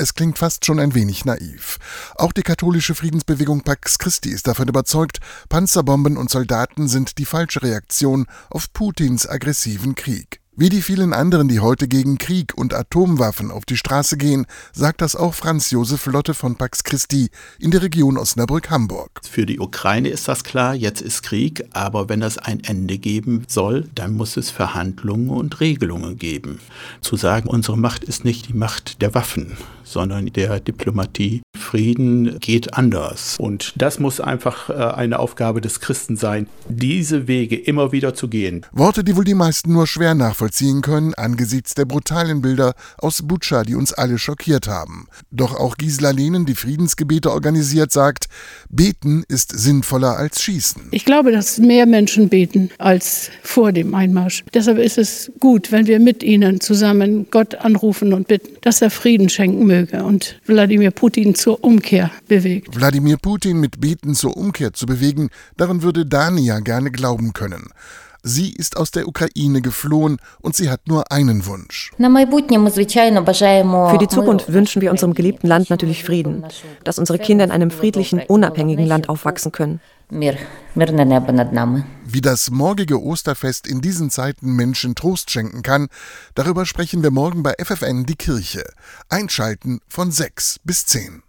es klingt fast schon ein wenig naiv. Auch die katholische Friedensbewegung Pax Christi ist davon überzeugt, Panzerbomben und Soldaten sind die falsche Reaktion auf Putins aggressiven Krieg. Wie die vielen anderen, die heute gegen Krieg und Atomwaffen auf die Straße gehen, sagt das auch Franz Josef Lotte von Pax Christi in der Region Osnabrück-Hamburg. Für die Ukraine ist das klar, jetzt ist Krieg, aber wenn es ein Ende geben soll, dann muss es Verhandlungen und Regelungen geben. Zu sagen, unsere Macht ist nicht die Macht der Waffen, sondern der Diplomatie. Frieden geht anders. Und das muss einfach äh, eine Aufgabe des Christen sein, diese Wege immer wieder zu gehen. Worte, die wohl die meisten nur schwer nachvollziehen können, angesichts der brutalen Bilder aus Butscha, die uns alle schockiert haben. Doch auch Gisela Lehnen, die Friedensgebete organisiert, sagt, beten ist sinnvoller als schießen. Ich glaube, dass mehr Menschen beten als vor dem Einmarsch. Deshalb ist es gut, wenn wir mit ihnen zusammen Gott anrufen und bitten, dass er Frieden schenken möge und Wladimir Putin zur Umkehr bewegt. Wladimir Putin mit Beten zur Umkehr zu bewegen, daran würde Dania gerne glauben können. Sie ist aus der Ukraine geflohen und sie hat nur einen Wunsch. Für die Zukunft wünschen wir unserem geliebten Land natürlich Frieden, dass unsere Kinder in einem friedlichen, unabhängigen Land aufwachsen können. Wie das morgige Osterfest in diesen Zeiten Menschen Trost schenken kann, darüber sprechen wir morgen bei FFN die Kirche. Einschalten von 6 bis 10.